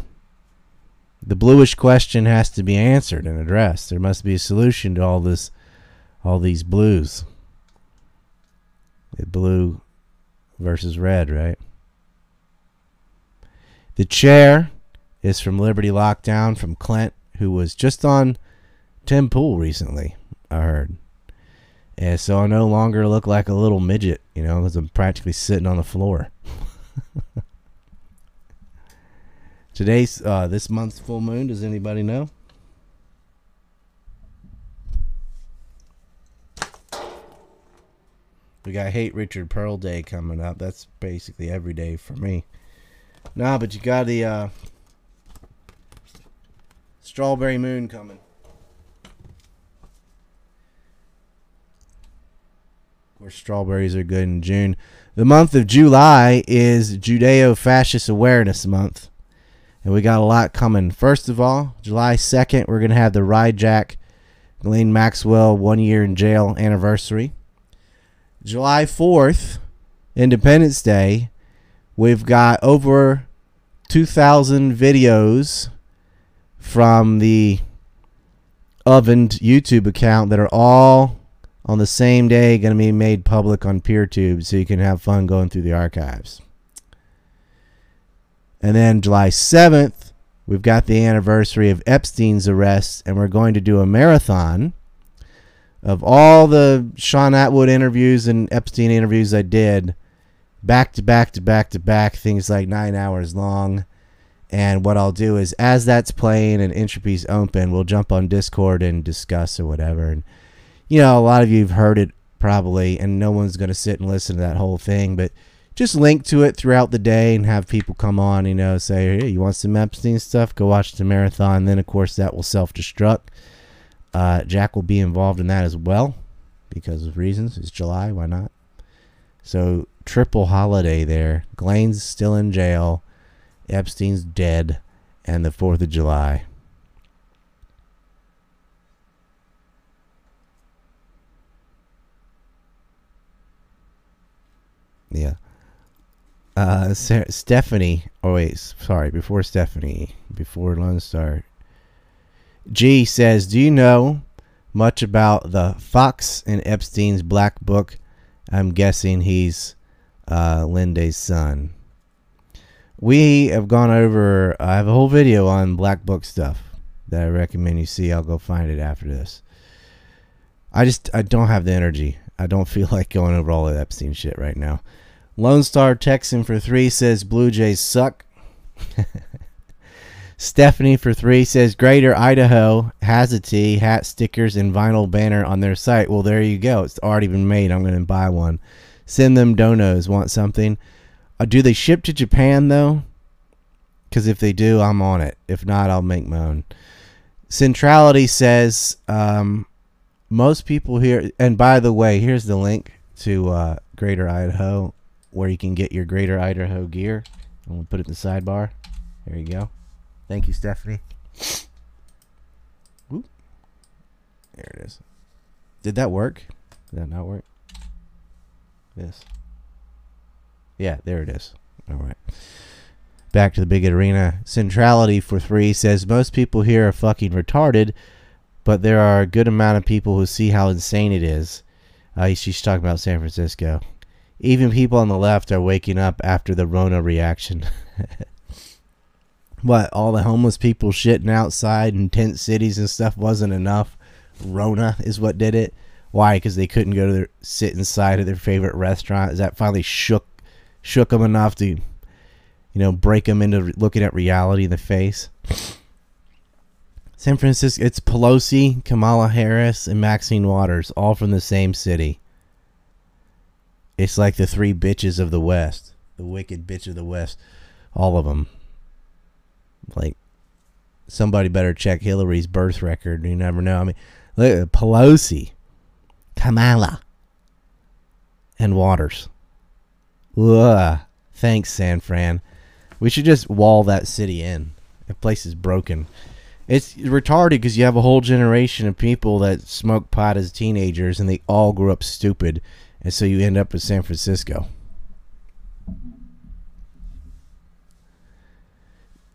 The bluish question has to be answered and addressed. There must be a solution to all this all these blues. The blue versus red, right? The chair is from Liberty Lockdown from Clint, who was just on Tim Pool recently, I heard. And so I no longer look like a little midget, you know, because I'm practically sitting on the floor. <laughs> Today's, uh, this month's full moon, does anybody know? We got Hate Richard Perle Day coming up. That's basically every day for me. Nah, but you got the, uh, Strawberry Moon coming. Of course, strawberries are good in June. The month of July is Judeo Fascist Awareness Month. And we got a lot coming. First of all, July 2nd, we're going to have the Ride Jack Ghislaine Maxwell one year in jail anniversary. July 4th, Independence Day, we've got over 2,000 videos from the ovened YouTube account that are all on the same day going to be made public on PeerTube so you can have fun going through the archives. And then July 7th, we've got the anniversary of Epstein's arrest, and we're going to do a marathon of all the Shaun Attwood interviews and Epstein interviews I did back to back to back to back, things like nine hours long. And what I'll do is, as that's playing and Entropy's open, we'll jump on Discord and discuss or whatever. And, you know, a lot of you have heard it probably, and no one's going to sit and listen to that whole thing. But just link to it throughout the day and have people come on, you know, say, hey, you want some Epstein stuff? Go watch the marathon. Then, of course, that will self destruct. Uh, Jack will be involved in that as well because of reasons. It's July. Why not? So, triple holiday there. Ghislaine's still in jail. Epstein's dead, and the 4th of July. Yeah. Uh, Sarah, Stephanie. Oh wait, sorry. Before Stephanie, before Lone Star. G says, "Do you know much about the Fox and Epstein's Black Book?" I'm guessing he's uh, Linda's son we have gone over. I have a whole video on black book stuff that I recommend you see. I'll go find it after this. I just I don't have the energy. I don't <laughs> feel like going over all of Epstein shit right now. Lone Star Texan for three says Blue Jays suck. <laughs> Stephanie for three says Greater Idaho has a tee, hat, stickers, and vinyl banner on their site. Well, there you go. It's already been made. I'm going to buy one. Send them donos. Want something? Uh, do they ship to Japan though? Because if they do, I'm on it. If not, I'll make my own. Centrality says um, most people here. And by the way, here's the link to uh, Greater Idaho, where you can get your Greater Idaho gear. I'm gonna put it in the sidebar. There you go. Thank you, Stephanie. Whoop. There it is. Did that work? Did that not work? Yes. Yeah, there it is. All right. Back to the big arena. Centrality for three says most people here are fucking retarded. but there are a good amount of people who see how insane it is. Uh, she's talking about San Francisco. Even people on the left are waking up after the Rona reaction. <laughs> what, all the homeless people shitting outside in tent cities and stuff wasn't enough? Rona is what did it. Why? Because they couldn't go to their, sit inside of their favorite restaurant. Is that finally shook shook them enough to, you know, break them into looking at reality in the face? San Francisco, it's Pelosi, Kamala Harris, and Maxine Waters, all from the same city. It's like the three bitches of the West, the wicked bitch of the West, all of them. Like, somebody better check Hillary's birth record. You never know. I mean, look Pelosi, Kamala, and Waters. Ugh. Thanks, San Fran. We should just wall that city in. The place is broken. It's retarded because you have a whole generation of people that smoke pot as teenagers and they all grew up stupid. And so you end up with San Francisco.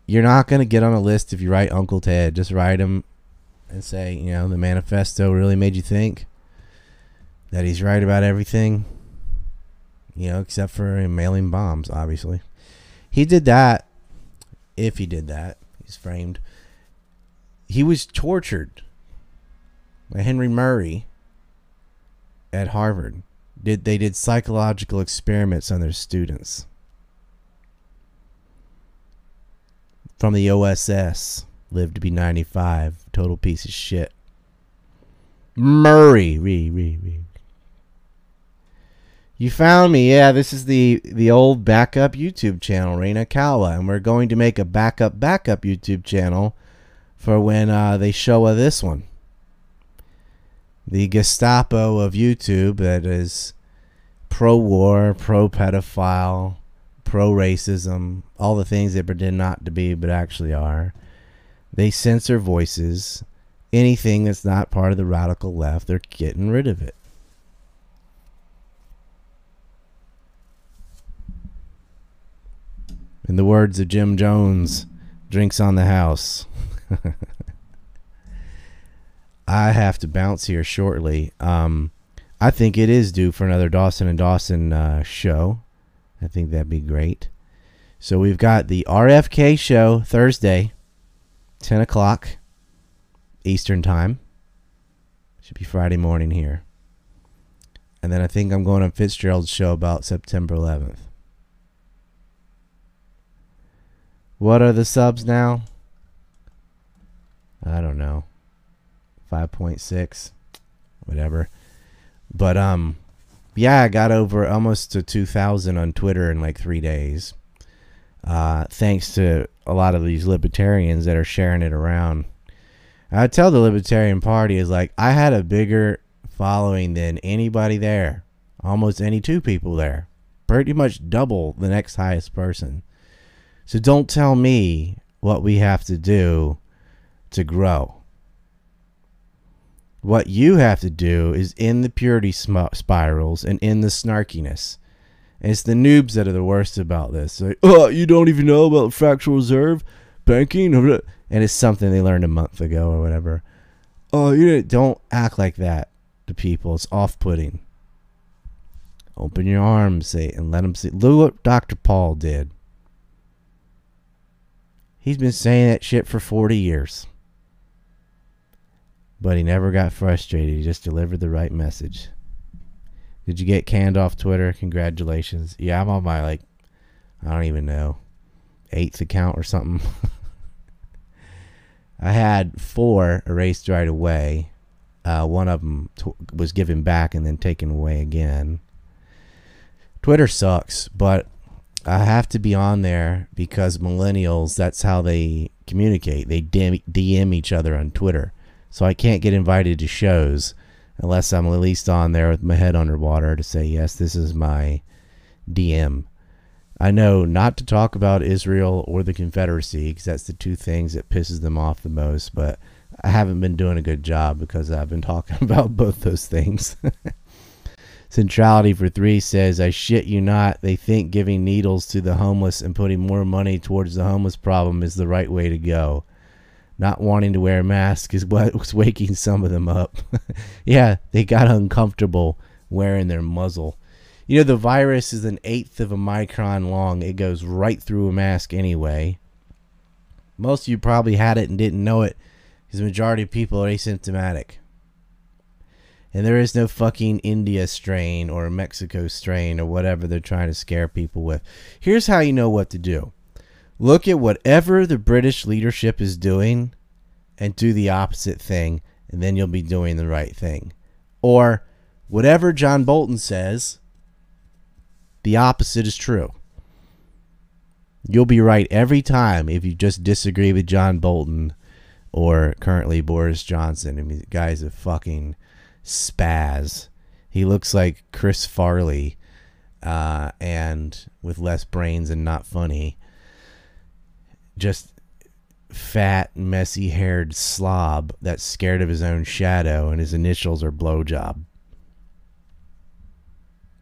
You're not going to get on a list if you write Uncle Ted. Just write him and say, you know, the manifesto really made you think that he's right about everything, you know, except for mailing bombs, obviously. He did that. If he did that, he's framed. He was tortured by Henry Murray at Harvard. Did they did psychological experiments on their students from the OSS? Lived to be 95. Total piece of shit. Murray, re, re, re. You found me. Yeah, this is the the old backup YouTube channel, Reina Kawa, and we're going to make a backup backup YouTube channel for when uh, they show uh, this one. The Gestapo of YouTube that is pro-war, pro-pedophile, pro-racism, all the things they pretend not to be but actually are. They censor voices. Anything that's not part of the radical left, they're getting rid of it. In the words of Jim Jones, drinks on the house. <laughs> I have to bounce here shortly. Um, I think it is due for another Dawson and Dawson uh, show. I think that'd be great. So we've got the RFK show Thursday, 10 o'clock Eastern Time. Should be Friday morning here. And then I think I'm going on Fitzgerald's show about September 11th. What are the subs now? I don't know. 5.6 whatever. But um yeah, I got over almost to 2000 on Twitter in like 3 days. Uh thanks to a lot of these libertarians that are sharing it around. I tell the Libertarian Party is like I had a bigger following than anybody there. Almost any two people there. Pretty much double the next highest person. So don't tell me what we have to do to grow. What you have to do is in the purity sm- spirals and in the snarkiness. And it's the noobs that are the worst about this. Like, oh, you don't even know about fractional reserve banking, and it's something they learned a month ago or whatever. Oh, you don't act like that to people. It's off-putting. Open your arms, say, and let them see. Look what Dr. Paul did. He's been saying that shit for 40 years. But he never got frustrated. He just delivered the right message. Did you get canned off Twitter? Congratulations. Yeah, I'm on my, like, I don't even know, eighth account or something. <laughs> I had four erased right away. Uh, one of them t- was given back and then taken away again. Twitter sucks, but I have to be on there because millennials, that's how they communicate. They DM, DM each other on Twitter. So I can't get invited to shows unless I'm at least on there with my head underwater to say, yes, this is my DM. I know not to talk about Israel or the Confederacy because that's the two things that pisses them off the most, but I haven't been doing a good job because I've been <laughs> talking about both those things. <laughs> Centrality for Three says, I shit you not. They think giving needles to the homeless and putting more money towards the homeless problem is the right way to go. not wanting to wear a mask is what was waking some of them up. <laughs> yeah, they got uncomfortable wearing their muzzle. You know, the virus is an eighth of a micron long. It goes right through a mask anyway. Most of you probably had it and didn't know it because the majority of people are asymptomatic. And there is no fucking India strain or Mexico strain or whatever they're trying to scare people with. Here's how you know what to do look at whatever the British leadership is doing and do the opposite thing, and then you'll be doing the right thing. Or whatever John Bolton says, the opposite is true. You'll be right every time if you just disagree with John Bolton or currently Boris Johnson. I mean, the guy's a fucking spaz. He looks like Chris Farley, uh, and with less brains and not funny. Just fat, messy haired slob that's scared of his own shadow, and his initials are blowjob.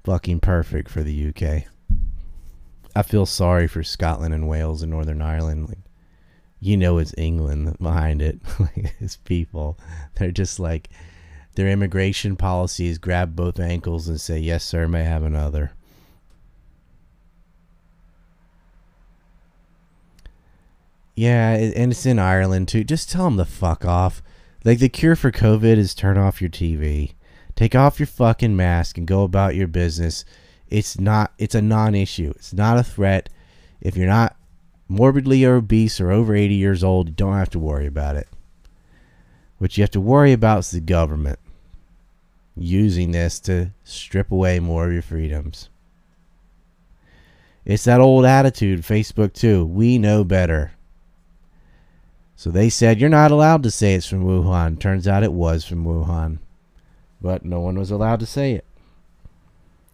Fucking perfect for the UK. I feel sorry for Scotland and Wales and Northern Ireland. Like, you know, it's England behind it. <laughs> like, it's people. They're just like, their immigration policies grab both ankles and say, Yes, sir, may I have another. Yeah, and it's in Ireland too. Just tell them to fuck off. Like the cure for COVID is turn off your TV, take off your fucking mask, and go about your business. It's not. It's a non-issue. It's not a threat. If you're not morbidly obese or over 80 years old, you don't have to worry about it. What you have to worry about is the government using this to strip away more of your freedoms. It's that old attitude, Facebook too. We know better. So they said you're not allowed to say it's from Wuhan. Turns out it was from Wuhan. But no one was allowed to say it.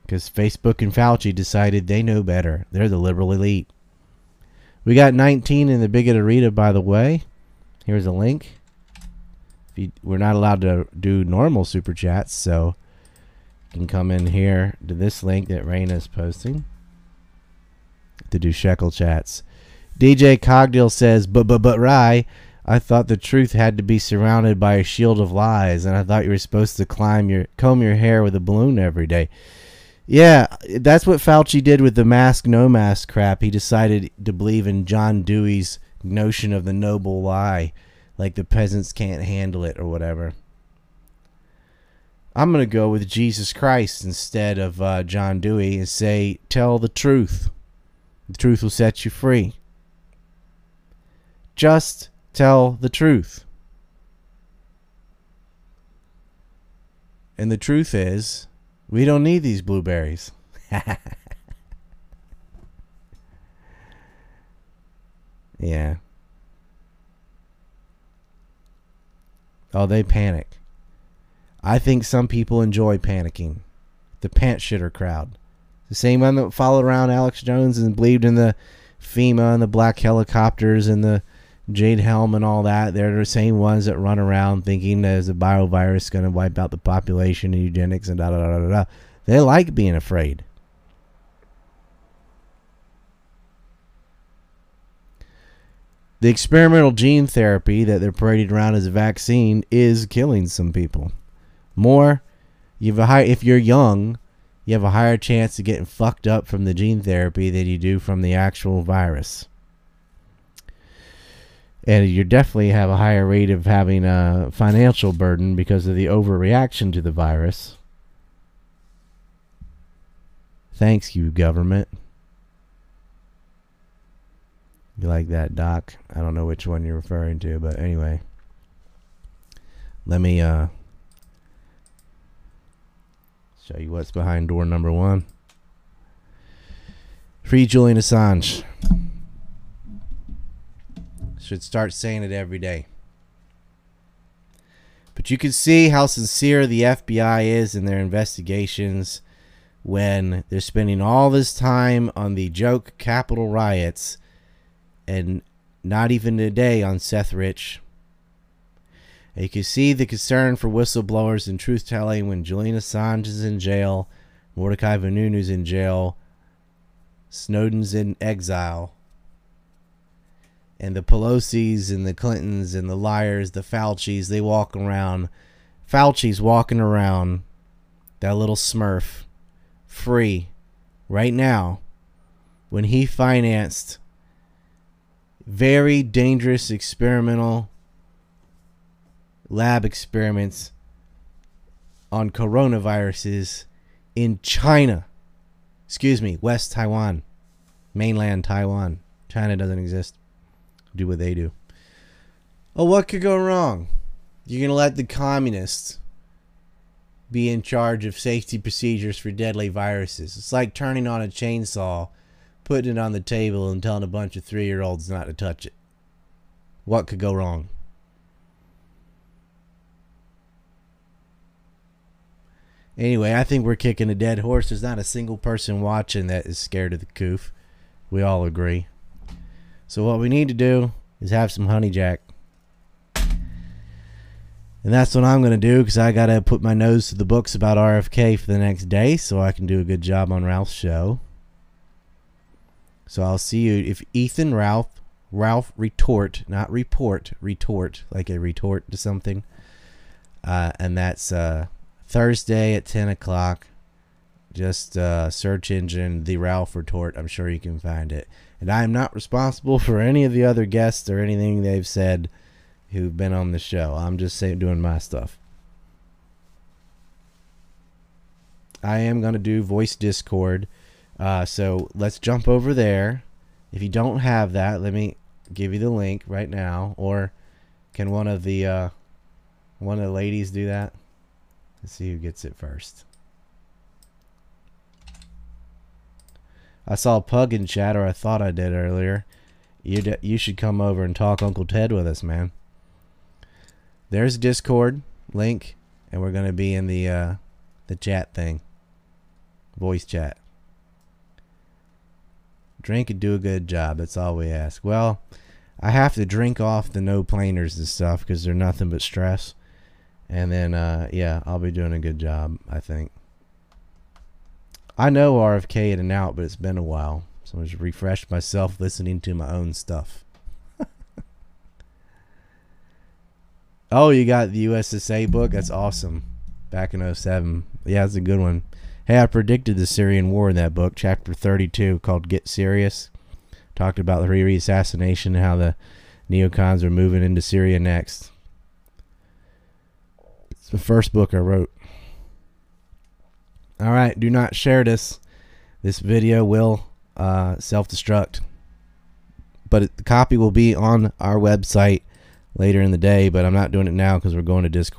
Because Facebook and Fauci decided they know better. They're the liberal elite. We got 19 in the Bigot Arena, by the way. Here's a link. You, we're not allowed to do normal super chats, so you can come in here to this link that Raina is posting to do shekel chats. DJ Cogdill says, "But but but Rye, I thought the truth had to be surrounded by a shield of lies, and I thought you were supposed to climb your comb your hair with a balloon every day." Yeah, that's what Fauci did with the mask no mask crap. He decided to believe in John Dewey's notion of the noble lie, like the peasants can't handle it or whatever. I'm going to go with Jesus Christ instead of uh, John Dewey and say, tell the truth. The truth will set you free. Just tell the truth. And the truth is, we don't need these blueberries. <laughs> yeah. Oh, they panic. I think some people enjoy panicking. The pant shitter crowd. The same one that followed around Alex Jones and believed in the FEMA and the black helicopters and the Jade Helm and all that. They're the same ones that run around thinking there's a biovirus going to wipe out the population and eugenics and da da da da da. They like being afraid. The experimental gene therapy that they're parading around as a vaccine is killing some people. More, you have a high if you're young, you have a higher chance of getting fucked up from the gene therapy than you do from the actual virus and you definitely have a higher rate of having a financial burden because of the overreaction to the virus. Thanks, you government. You like that, Doc? I don't know which one you're referring to, but anyway. Let me uh show you what's behind door number one. Free Julian Assange. Should start saying it every day. But you can see how sincere the FBI is in their investigations when they're spending all this time on the joke Capitol riots and not even today on Seth Rich. And you can see the concern for whistleblowers and truth telling when Julian Assange is in jail, Mordecai Vanunu's in jail, Snowden's in exile and the Pelosi's and the Clintons and the liars, the Fauci's, they walk around. Fauci's walking around, that little smurf, free, right now, when he financed very dangerous experimental lab experiments on coronaviruses in China. Excuse me, West Taiwan, mainland Taiwan. China doesn't exist. Do what they do. Oh, what could go wrong? You're going to let the communists be in charge of safety procedures for deadly viruses. It's like turning on a chainsaw, putting it on the table, and telling a bunch of three year olds not to touch it. What could go wrong? Anyway, I think we're kicking a dead horse. There's not a single person watching that is scared of the coof. We all agree. So what we need to do is have some honey jack. And that's what I'm going to do because I got to put my nose to the books about RFK for the next day so I can do a good job on Ralph's show. So I'll see you if Ethan Ralph Ralph retort, not report, retort like a retort to something. Uh, and that's uh, Thursday at 10 o'clock. Just uh, search engine the Ralph retort. I'm sure you can find it. And I am not responsible for any of the other guests or anything they've said who've been on the show. I'm just saying doing my stuff. I am going to do voice Discord. Uh, so let's jump over there. If you don't have that, let me give you the link right now. Or can one of the uh, one of the ladies do that? Let's see who gets it first. I saw Pug in chat, or I thought I did earlier. You you should come over and talk Uncle Ted with us, man. There's Discord link, and we're gonna be in the uh, the chat thing, voice chat. Drink and do a good job. That's all we ask. Well, I have to drink off the no planers and stuff because they're nothing but stress. And then, uh, yeah, I'll be doing a good job, I think. I know RFK in and out, but it's been a while. So I just refreshed myself listening to my own stuff. <laughs> oh, you got the USSA book? That's awesome. Back in 07. Yeah, it's a good one. Hey, I predicted the Syrian war in that book, chapter 32, called Get Serious. Talked about the Hariri assassination and how the neocons are moving into Syria next. It's the first book I wrote. All right, do not share this. This video will uh, self-destruct, but it, the copy will be on our website later in the day. But I'm not doing it now because we're going to Discord.